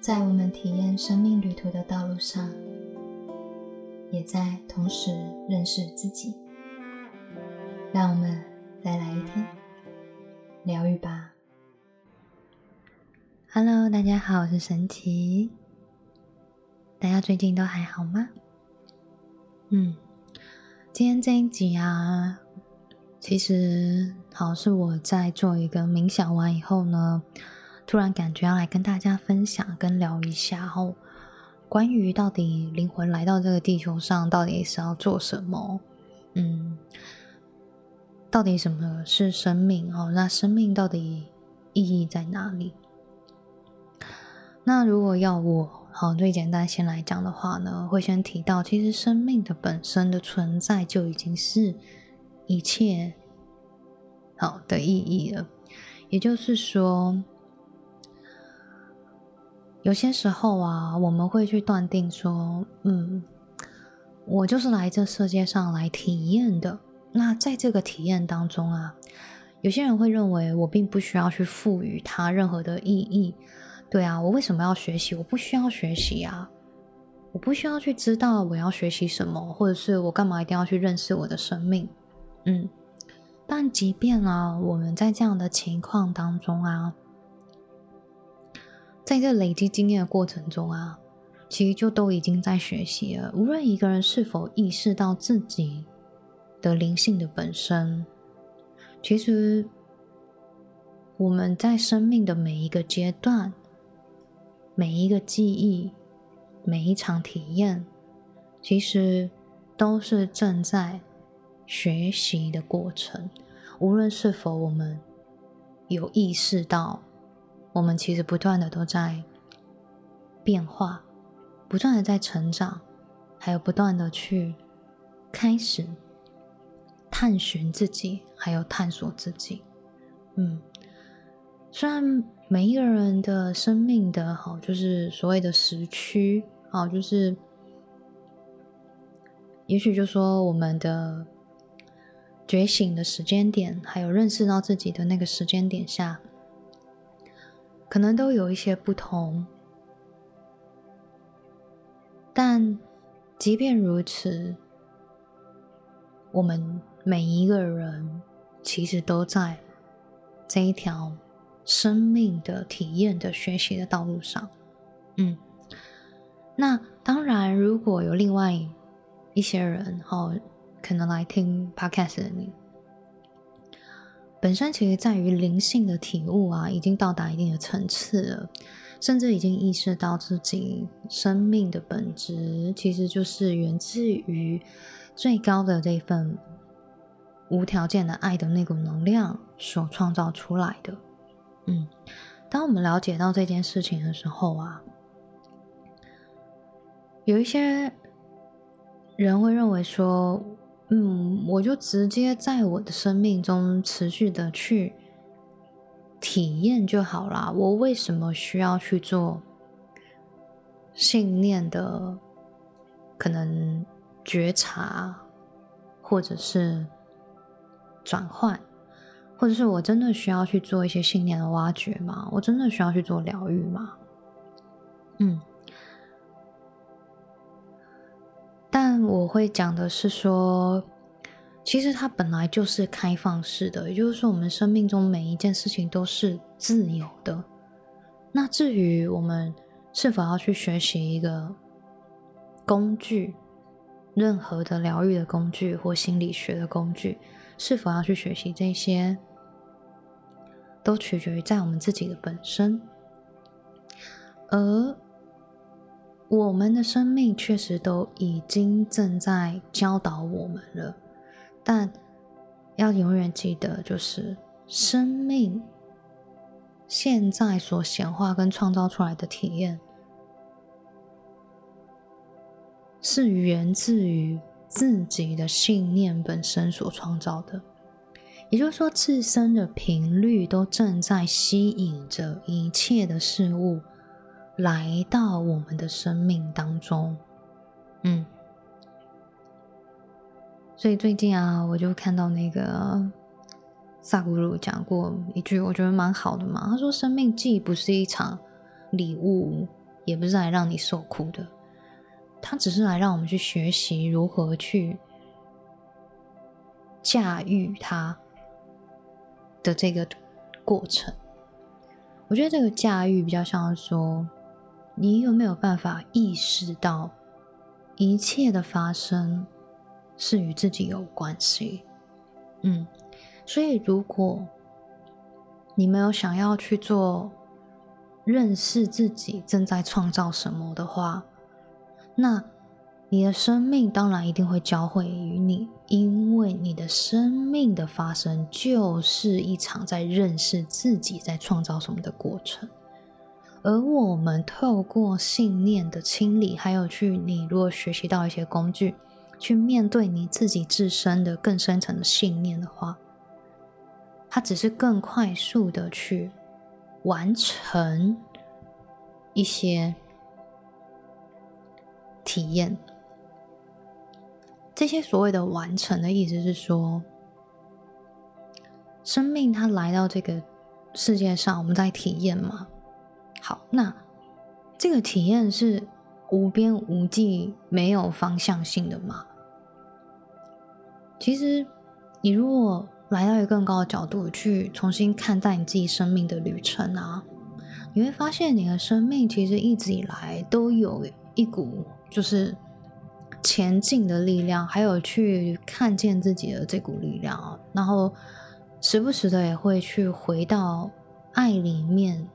在我们体验生命旅途的道路上，也在同时认识自己。让我们再来一天疗愈吧。Hello，大家好，我是神奇。大家最近都还好吗？嗯，今天这一集啊，其实好是我在做一个冥想完以后呢。突然感觉要来跟大家分享、跟聊一下，哦关于到底灵魂来到这个地球上，到底是要做什么？嗯，到底什么是生命？哦，那生命到底意义在哪里？那如果要我好最简单先来讲的话呢，会先提到，其实生命的本身的存在就已经是一切好的意义了，也就是说。有些时候啊，我们会去断定说，嗯，我就是来这世界上来体验的。那在这个体验当中啊，有些人会认为我并不需要去赋予它任何的意义。对啊，我为什么要学习？我不需要学习啊，我不需要去知道我要学习什么，或者是我干嘛一定要去认识我的生命？嗯，但即便啊，我们在这样的情况当中啊。在这累积经验的过程中啊，其实就都已经在学习了。无论一个人是否意识到自己的灵性的本身，其实我们在生命的每一个阶段、每一个记忆、每一场体验，其实都是正在学习的过程。无论是否我们有意识到。我们其实不断的都在变化，不断的在成长，还有不断的去开始探寻自己，还有探索自己。嗯，虽然每一个人的生命的好，就是所谓的时区啊，就是也许就说我们的觉醒的时间点，还有认识到自己的那个时间点下。可能都有一些不同，但即便如此，我们每一个人其实都在这一条生命的体验的学习的道路上。嗯，那当然，如果有另外一些人哈，可能来听 Podcast 的你。本身其实在于灵性的体悟啊，已经到达一定的层次了，甚至已经意识到自己生命的本质其实就是源自于最高的这份无条件的爱的那股能量所创造出来的。嗯，当我们了解到这件事情的时候啊，有一些人会认为说。嗯，我就直接在我的生命中持续的去体验就好啦。我为什么需要去做信念的可能觉察，或者是转换，或者是我真的需要去做一些信念的挖掘吗？我真的需要去做疗愈吗？嗯。但我会讲的是说，其实它本来就是开放式的，也就是说，我们生命中每一件事情都是自由的。那至于我们是否要去学习一个工具，任何的疗愈的工具或心理学的工具，是否要去学习这些，都取决于在我们自己的本身，而。我们的生命确实都已经正在教导我们了，但要永远记得，就是生命现在所显化跟创造出来的体验，是源自于自己的信念本身所创造的。也就是说，自身的频率都正在吸引着一切的事物。来到我们的生命当中，嗯，所以最近啊，我就看到那个萨古鲁讲过一句，我觉得蛮好的嘛。他说：“生命既不是一场礼物，也不是来让你受苦的，它只是来让我们去学习如何去驾驭它的这个过程。我觉得这个驾驭比较像说，你有没有办法意识到一切的发生是与自己有关系？嗯，所以如果你没有想要去做认识自己正在创造什么的话，那你的生命当然一定会教会于你，因为你的生命的发生就是一场在认识自己在创造什么的过程。而我们透过信念的清理，还有去你如果学习到一些工具，去面对你自己自身的更深层的信念的话。它只是更快速的去完成一些体验。这些所谓的完成的意思是说，生命它来到这个世界上，我们在体验嘛。好，那这个体验是无边无际、没有方向性的吗？其实，你如果来到一个更高的角度去重新看待你自己生命的旅程啊，你会发现你的生命其实一直以来都有一股就是前进的力量，还有去看见自己的这股力量，然后时不时的也会去回到爱里面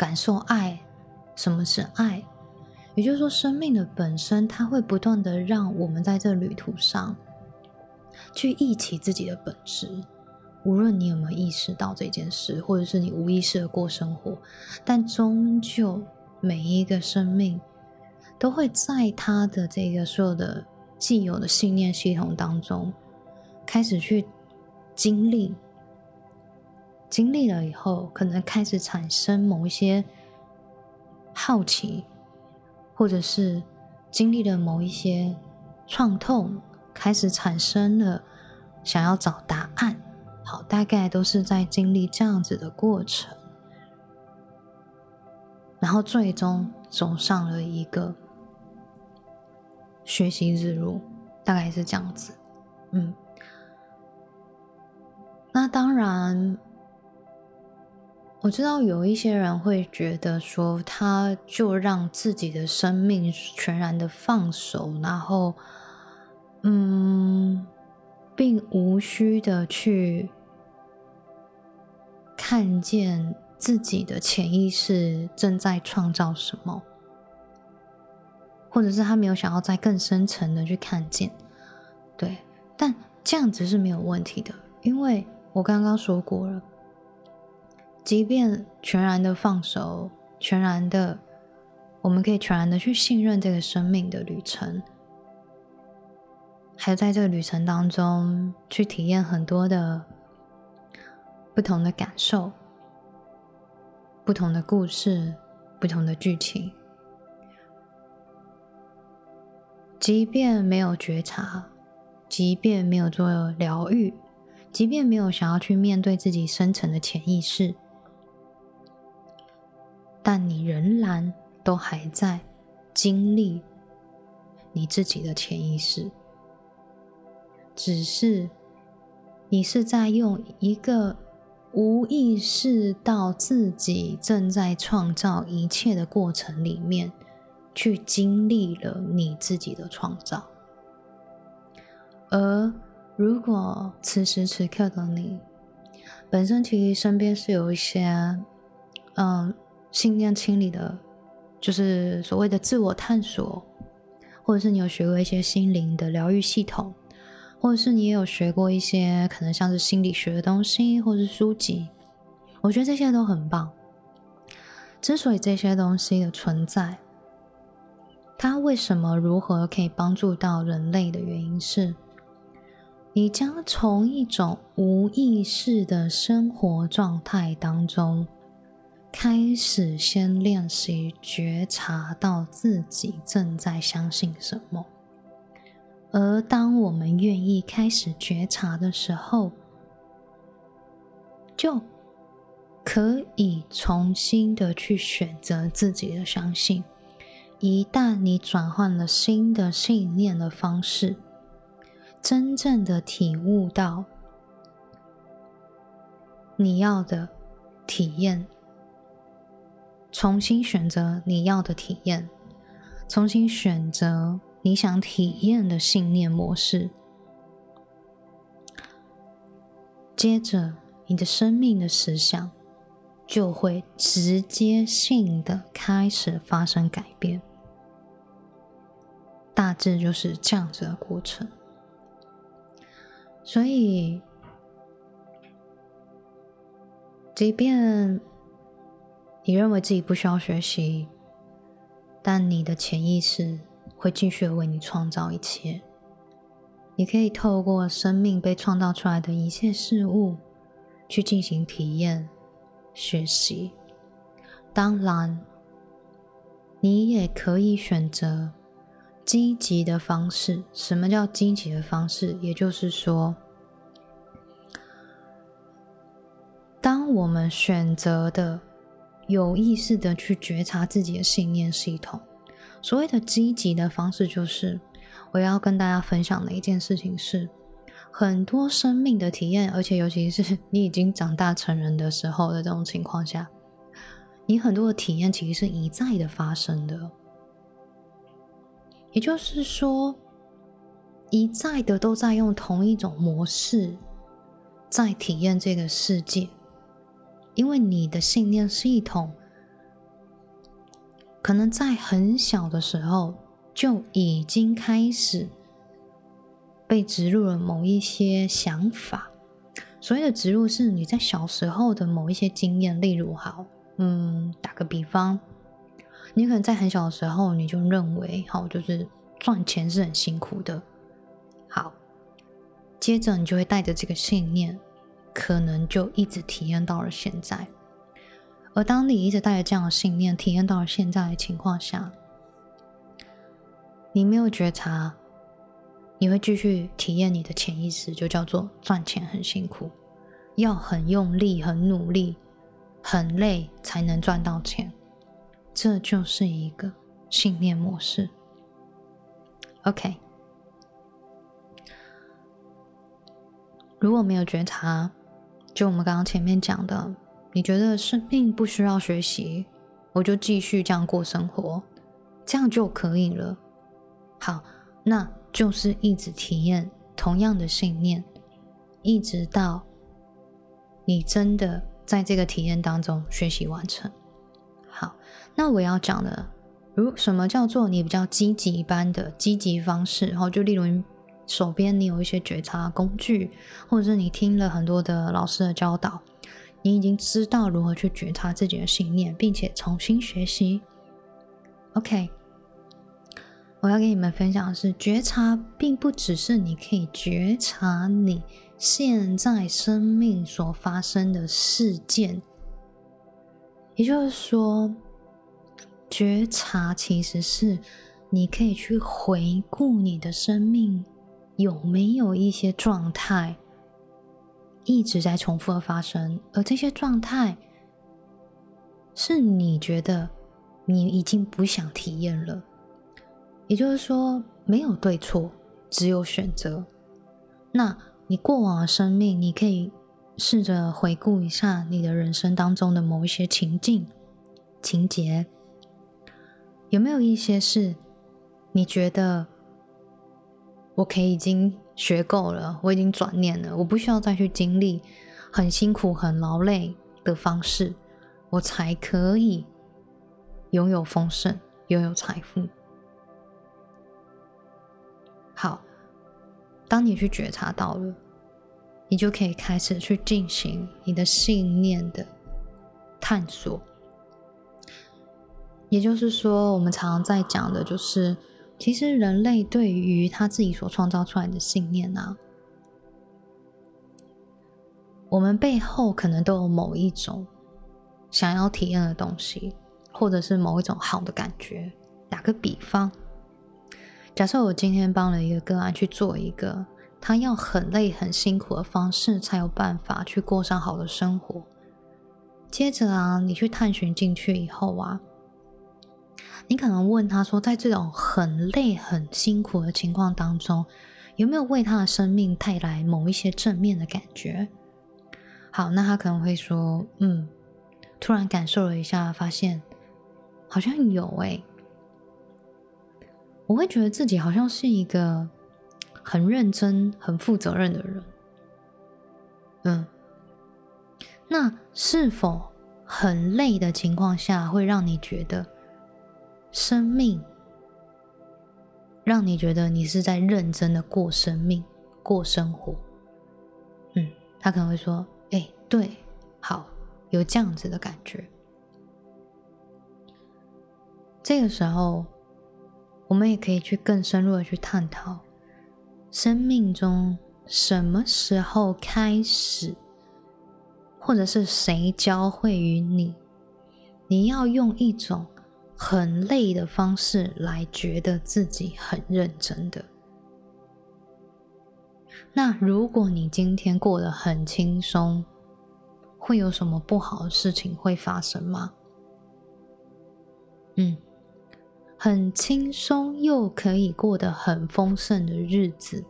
感受爱，什么是爱？也就是说，生命的本身它会不断的让我们在这旅途上。去忆起自己的本质，无论你有没有意识到这件事，或者是你无意识的过生活，但终究每一个生命都会在他的这个所有的既有的信念系统当中，开始去经历，经历了以后，可能开始产生某一些好奇，或者是经历了某一些创痛。开始产生了想要找答案，好，大概都是在经历这样子的过程，然后最终走上了一个学习之路，大概是这样子。嗯，那当然，我知道有一些人会觉得说，他就让自己的生命全然的放手，然后。嗯，并无需的去看见自己的潜意识正在创造什么，或者是他没有想要在更深层的去看见，对，但这样子是没有问题的，因为我刚刚说过了，即便全然的放手，全然的，我们可以全然的去信任这个生命的旅程。还有在这个旅程当中，去体验很多的不同的感受、不同的故事、不同的剧情。即便没有觉察，即便没有做疗愈，即便没有想要去面对自己深层的潜意识，但你仍然都还在经历你自己的潜意识。只是你是在用一个无意识到自己正在创造一切的过程里面，去经历了你自己的创造。而如果此时此刻的你本身其实身边是有一些嗯信念清理的，就是所谓的自我探索，或者是你有学过一些心灵的疗愈系统。或者是你也有学过一些可能像是心理学的东西，或是书籍，我觉得这些都很棒。之所以这些东西的存在，它为什么如何可以帮助到人类的原因是，你将从一种无意识的生活状态当中，开始先练习觉察到自己正在相信什么。而当我们愿意开始觉察的时候，就可以重新的去选择自己的相信。一旦你转换了新的信念的方式，真正的体悟到你要的体验，重新选择你要的体验，重新选择你想体验的信念模式，接着你的生命的实相就会直接性的开始发生改变。大致就是这样子的过程，所以，即便你认为自己不需要学习，但你的潜意识会继续为你创造一切。你可以透过生命被创造出来的一切事物去进行体验、学习。当然，你也可以选择。积极的方式，什么叫积极的方式？也就是说，当我们选择的有意识的去觉察自己的信念系统，所谓的积极的方式，就是我要跟大家分享的一件事情是，很多生命的体验，而且尤其是你已经长大成人的时候的这种情况下，你很多的体验其实是一再的发生的。也就是说，一再的都在用同一种模式在体验这个世界，因为你的信念系统可能在很小的时候就已经开始被植入了某一些想法。所谓的植入，是你在小时候的某一些经验，例如，好，嗯，打个比方。你可能在很小的时候，你就认为，好，就是赚钱是很辛苦的。好，接着你就会带着这个信念，可能就一直体验到了现在。而当你一直带着这样的信念体验到了现在的情况下，你没有觉察，你会继续体验你的潜意识，就叫做赚钱很辛苦，要很用力、很努力、很累才能赚到钱。这就是一个信念模式。OK，如果没有觉察，就我们刚刚前面讲的，你觉得生命不需要学习，我就继续这样过生活，这样就可以了。好，那就是一直体验同样的信念，一直到你真的在这个体验当中学习完成。好。那我要讲的，如什么叫做你比较积极般的积极方式？然后就例如手边你有一些觉察工具，或者是你听了很多的老师的教导，你已经知道如何去觉察自己的信念，并且重新学习。OK，我要跟你们分享的是，觉察并不只是你可以觉察你现在生命所发生的事件，也就是说。觉察其实是你可以去回顾你的生命有没有一些状态一直在重复的发生，而这些状态是你觉得你已经不想体验了。也就是说，没有对错，只有选择。那你过往的生命，你可以试着回顾一下你的人生当中的某一些情境、情节。有没有一些是你觉得我可以已经学够了，我已经转念了，我不需要再去经历很辛苦、很劳累的方式，我才可以拥有丰盛、拥有财富？好，当你去觉察到了，你就可以开始去进行你的信念的探索。也就是说，我们常常在讲的，就是其实人类对于他自己所创造出来的信念啊，我们背后可能都有某一种想要体验的东西，或者是某一种好的感觉。打个比方，假设我今天帮了一个个案去做一个他要很累、很辛苦的方式，才有办法去过上好的生活。接着啊，你去探寻进去以后啊，你可能问他说，在这种很累、很辛苦的情况当中，有没有为他的生命带来某一些正面的感觉？好，那他可能会说，嗯，突然感受了一下，发现好像有诶，我会觉得自己好像是一个很认真、很负责任的人。嗯，那是否很累的情况下，会让你觉得生命，让你觉得你是在认真的过生命、过生活？嗯，他可能会说。哎，对，好，有这样子的感觉。这个时候，我们也可以去更深入的去探讨，生命中什么时候开始，或者是谁教会于你，你要用一种很累的方式来觉得自己很认真的。那如果你今天过得很轻松，会有什么不好的事情会发生吗？嗯，很轻松又可以过得很丰盛的日子，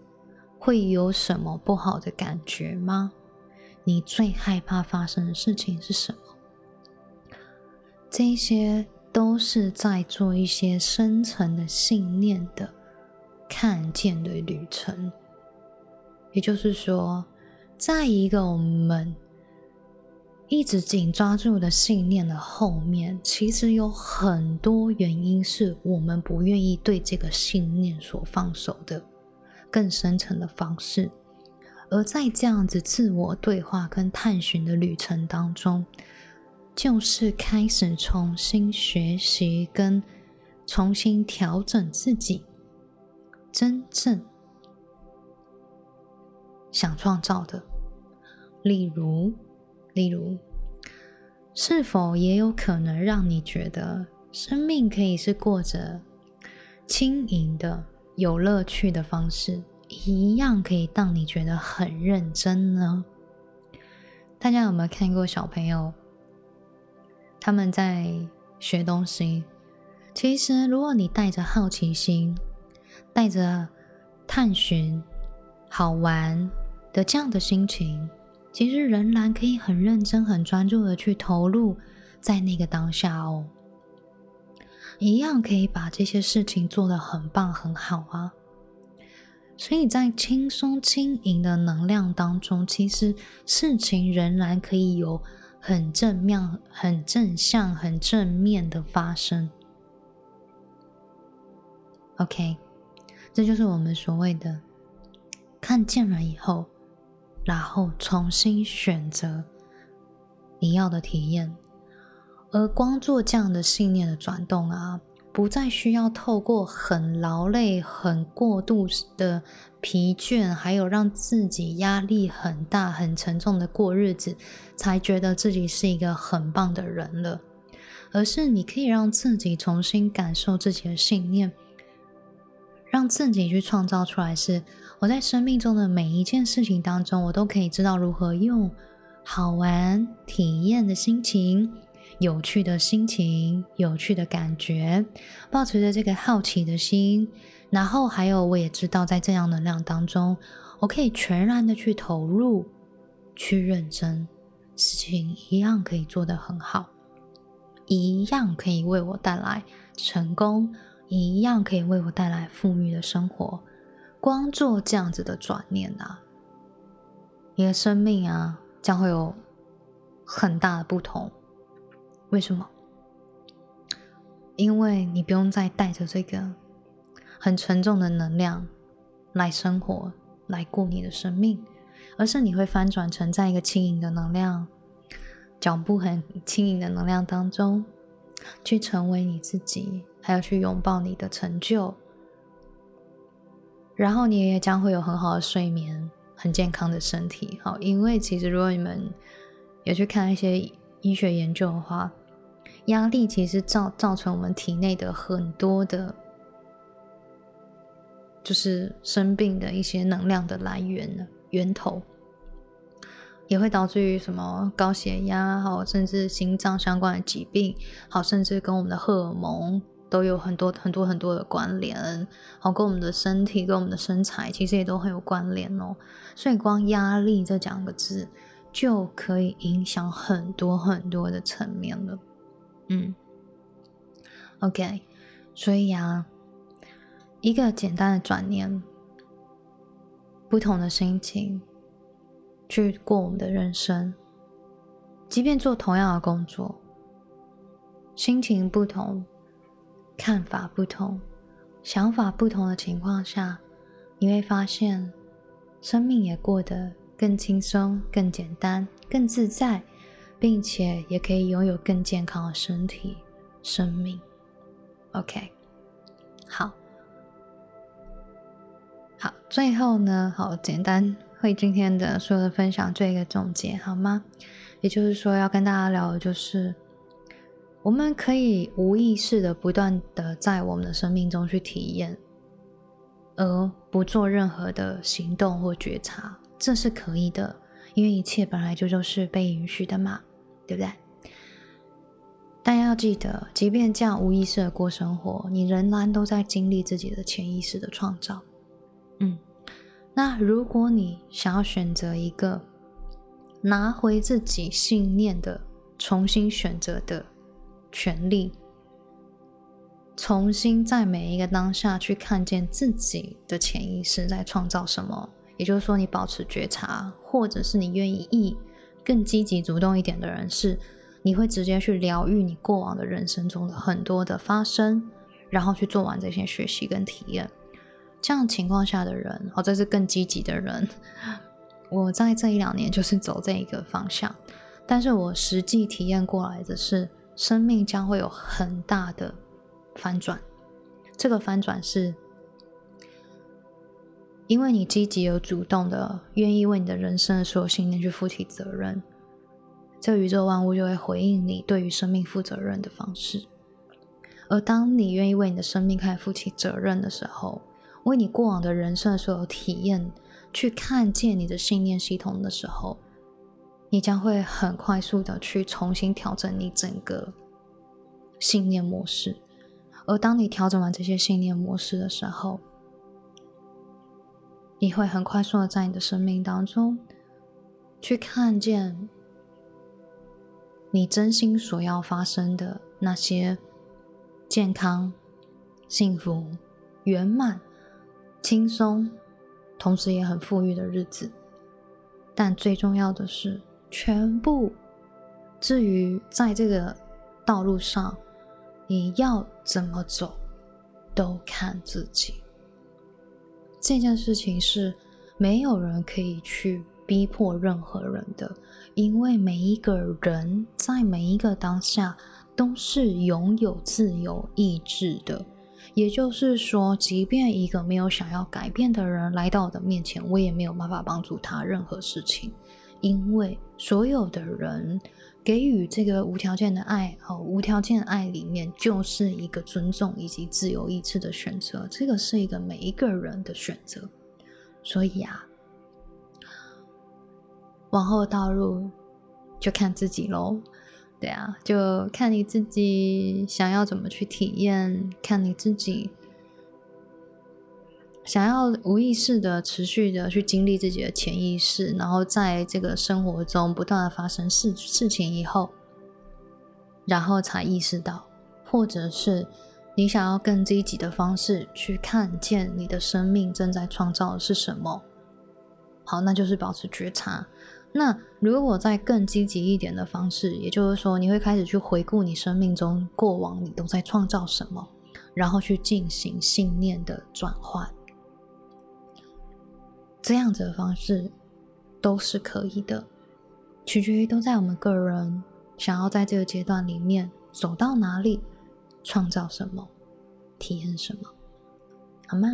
会有什么不好的感觉吗？你最害怕发生的事情是什么？这些都是在做一些深层的信念的看见的旅程。也就是说，在一个我们一直紧抓住的信念的后面，其实有很多原因是我们不愿意对这个信念所放手的更深层的方式。而在这样子自我对话跟探寻的旅程当中，就是开始重新学习跟重新调整自己，真正。想创造的，例如，例如，是否也有可能让你觉得生命可以是过着轻盈的、有乐趣的方式，一样可以让你觉得很认真呢？大家有没有看过小朋友他们在学东西？其实，如果你带着好奇心，带着探寻，好玩。的这样的心情，其实仍然可以很认真、很专注的去投入在那个当下哦，一样可以把这些事情做得很棒、很好啊。所以在轻松、轻盈的能量当中，其实事情仍然可以有很正面、很正向、很正面的发生。OK，这就是我们所谓的看见了以后。然后重新选择你要的体验，而光做这样的信念的转动啊，不再需要透过很劳累、很过度的疲倦，还有让自己压力很大、很沉重的过日子，才觉得自己是一个很棒的人了，而是你可以让自己重新感受自己的信念。让自己去创造出来，是我在生命中的每一件事情当中，我都可以知道如何用好玩、体验的心情、有趣的心情、有趣的感觉，保持着这个好奇的心，然后还有我也知道，在这样能量当中，我可以全然的去投入、去认真，事情一样可以做得很好，一样可以为我带来成功。一样可以为我带来富裕的生活。光做这样子的转念啊，你的生命啊将会有很大的不同。为什么？因为你不用再带着这个很沉重的能量来生活、来过你的生命，而是你会翻转成在一个轻盈的能量、脚步很轻盈的能量当中，去成为你自己。还要去拥抱你的成就，然后你也将会有很好的睡眠，很健康的身体。好，因为其实如果你们有去看一些医学研究的话，压力其实造造成我们体内的很多的，就是生病的一些能量的来源呢源头。也会导致于什么高血压，好，甚至心脏相关的疾病，好，甚至跟我们的荷尔蒙都有很多很多很多的关联，好，跟我们的身体跟我们的身材其实也都很有关联哦。所以光压力这两个字就可以影响很多很多的层面了。嗯，OK，所以啊，一个简单的转念。不同的心情去过我们的人生，即便做同样的工作，心情不同，看法不同，想法不同的情况下，你会发现生命也过得更轻松、更简单、更自在，并且也可以拥有更健康的身体、生命。OK，好。好，最后呢，好简单为今天的所有的分享做一个总结，好吗？也就是说，要跟大家聊的就是，我们可以无意识的不断的在我们的生命中去体验，而不做任何的行动或觉察，这是可以的，因为一切本来就就是被允许的嘛，对不对？但要记得，即便这样无意识的过生活，你仍然都在经历自己的潜意识的创造。嗯，那如果你想要选择一个拿回自己信念的重新选择的权利，重新在每一个当下去看见自己的潜意识在创造什么，也就是说，你保持觉察，或者是你愿意更积极主动一点的人，是你会直接去疗愈你过往的人生中的很多的发生，然后去做完这些学习跟体验。这样情况下的人，哦，这是更积极的人。我在这一两年就是走这一个方向，但是我实际体验过来的是，生命将会有很大的翻转。这个翻转是，因为你积极而主动的，愿意为你的人生的所有信念去负起责任，这宇宙万物就会回应你对于生命负责任的方式。而当你愿意为你的生命开始负起责任的时候，为你过往的人生所有体验去看见你的信念系统的时候，你将会很快速的去重新调整你整个信念模式。而当你调整完这些信念模式的时候，你会很快速的在你的生命当中去看见你真心所要发生的那些健康、幸福、圆满。轻松，同时也很富裕的日子，但最重要的是，全部至于在这个道路上你要怎么走，都看自己。这件事情是没有人可以去逼迫任何人的，因为每一个人在每一个当下都是拥有自由意志的。也就是说，即便一个没有想要改变的人来到我的面前，我也没有办法帮助他任何事情，因为所有的人给予这个无条件的爱和无条件爱里面，就是一个尊重以及自由意志的选择，这个是一个每一个人的选择。所以啊，往后道路就看自己喽。对啊，就看你自己想要怎么去体验，看你自己想要无意识的持续的去经历自己的潜意识，然后在这个生活中不断的发生事事情以后，然后才意识到，或者是你想要更积极的方式去看见你的生命正在创造的是什么，好，那就是保持觉察。那如果在更积极一点的方式，也就是说，你会开始去回顾你生命中过往你都在创造什么，然后去进行信念的转换，这样子的方式都是可以的，取决于都在我们个人想要在这个阶段里面走到哪里，创造什么，体验什么，好吗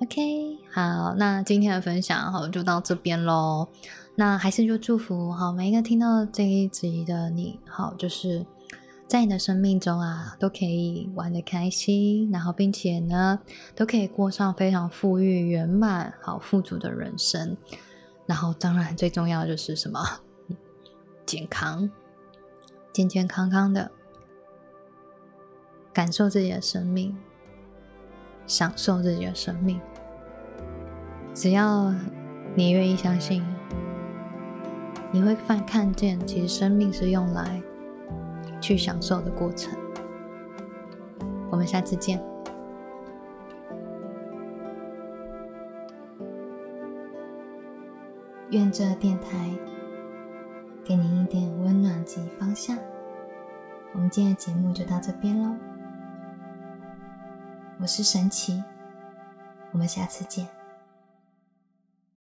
？OK，好，那今天的分享好就到这边喽。那还是就祝福好每一个听到这一集的你，好就是在你的生命中啊，都可以玩的开心，然后并且呢，都可以过上非常富裕、圆满、好富足的人生。然后，当然最重要的就是什么？健康，健健康康的，感受自己的生命，享受自己的生命。只要你愿意相信，你会看看见，其实生命是用来去享受的过程。我们下次见。愿这电台给您一点温暖及方向。我们今天的节目就到这边喽，我是神奇，我们下次见。